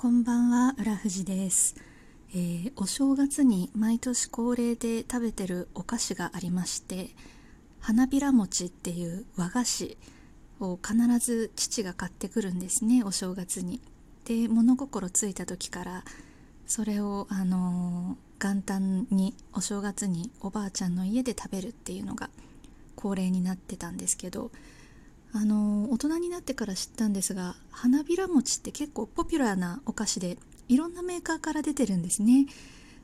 こんばんは浦富士です、えー、お正月に毎年恒例で食べてるお菓子がありまして花びら餅っていう和菓子を必ず父が買ってくるんですねお正月に。で物心ついた時からそれをあのー、元旦にお正月におばあちゃんの家で食べるっていうのが恒例になってたんですけどあの大人になってから知ったんですが花びら餅って結構ポピュラーなお菓子でいろんなメーカーから出てるんですね。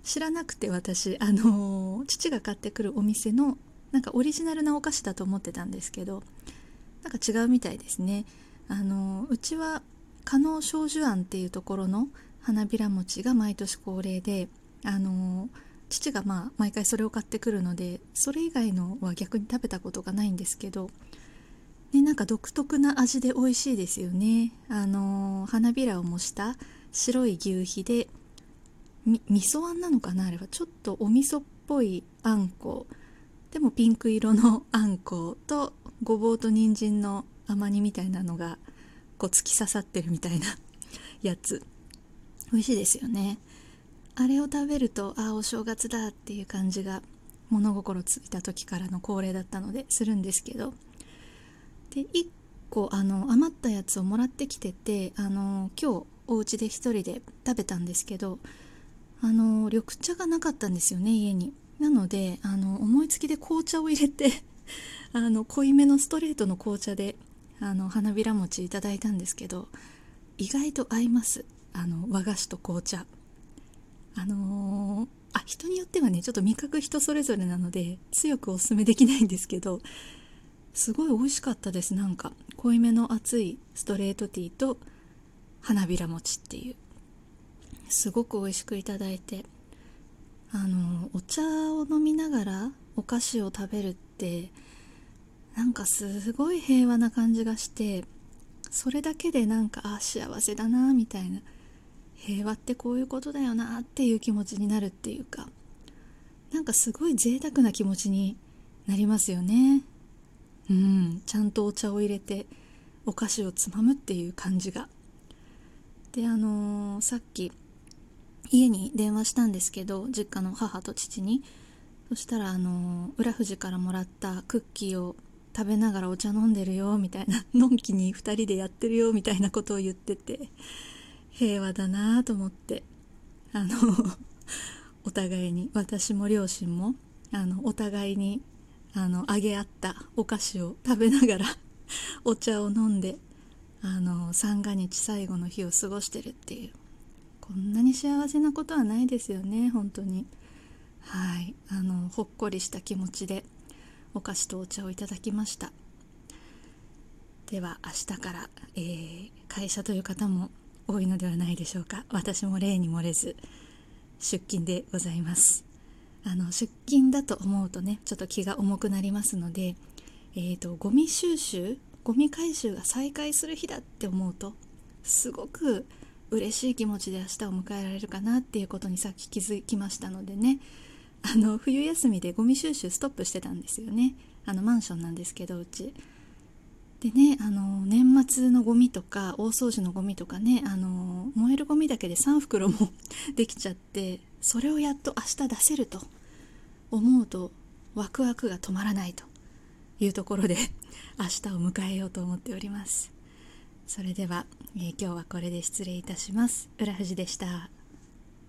知らなくて私あの父が買ってくるお店のなんかオリジナルなお菓子だと思ってたんですけどなんか違うみたいですね。あのうちは加納少女庵っていうところの花びら餅が毎年恒例であの父がまあ毎回それを買ってくるのでそれ以外のは逆に食べたことがないんですけどね、なんか独特な味で美味しいですよね。あの、花びらを模した白い牛皮でみ味噌あんなのかな？あれはちょっとお味噌っぽいあんこ。でもピンク色のあんことごぼうと人参の甘煮みたいなのがこう突き刺さってるみたいな やつ。美味しいですよね。あれを食べるとああお正月だっていう感じが物心ついた時からの恒例だったのでするんですけど。で1個あの余ったやつをもらってきててあの今日お家で1人で食べたんですけどあの緑茶がなかったんですよね家に。なのであの思いつきで紅茶を入れて あの濃いめのストレートの紅茶であの花びら餅いただいたんですけど意外と合います。あの和菓子と紅茶。あのー、あ人によってはねちょっと味覚人それぞれなので強くおすすめできないんですけどすごい美味しかったですなんか。濃いめの熱いストレートティーと花びら餅っていう。すごく美味しくいただいて。あのお茶を飲みながらお菓子を食べるってなんかすごい平和な感じがしてそれだけでなんかあ幸せだなみたいな。平和ってこういうことだよなっていう気持ちになるっていうか。なんかすごい贅沢な気持ちになりますよね。うんちゃんとお茶を入れてお菓子をつまむっていう感じが。であのー、さっき家に電話したんですけど実家の母と父に。そしたらあのー、浦富士からもらったクッキーを食べながらお茶飲んでるよみたいな。のんきに2人でやってるよみたいなことを言ってて。平和だなと思って。あのお互いに私も両親もあのお互いにあの揚げ合ったお菓子を食べながら お茶を飲んであの三が日最後の日を過ごしてるっていうこんなに幸せなことはないですよね本当に。はい。あのほっこりした気持ちでお菓子とお茶をいただきました。では明日から、えー、会社という方も多いのではないでしょうか。私も例に漏れず出勤でございます。あの出勤だと思うとねちょっと気が重くなりますので、えーと、ゴミ収集ゴミ回収が再開する日だって思うとすごく嬉しい気持ちで明日を迎えられるかなっていうことにさっき気づきましたのでねあの冬休みでゴミ収集ストップしてたんですよね。あのマンションなんですけどうち。でねあの年末のゴミとか大掃除のゴミとかねあの燃えるゴミだけで3袋も できちゃってそれをやっと明日出せると。思うとワクワクが止まらないというところで 明日を迎えようと思っております。それでは、えー、今日はこれで失礼いたします。浦富でした。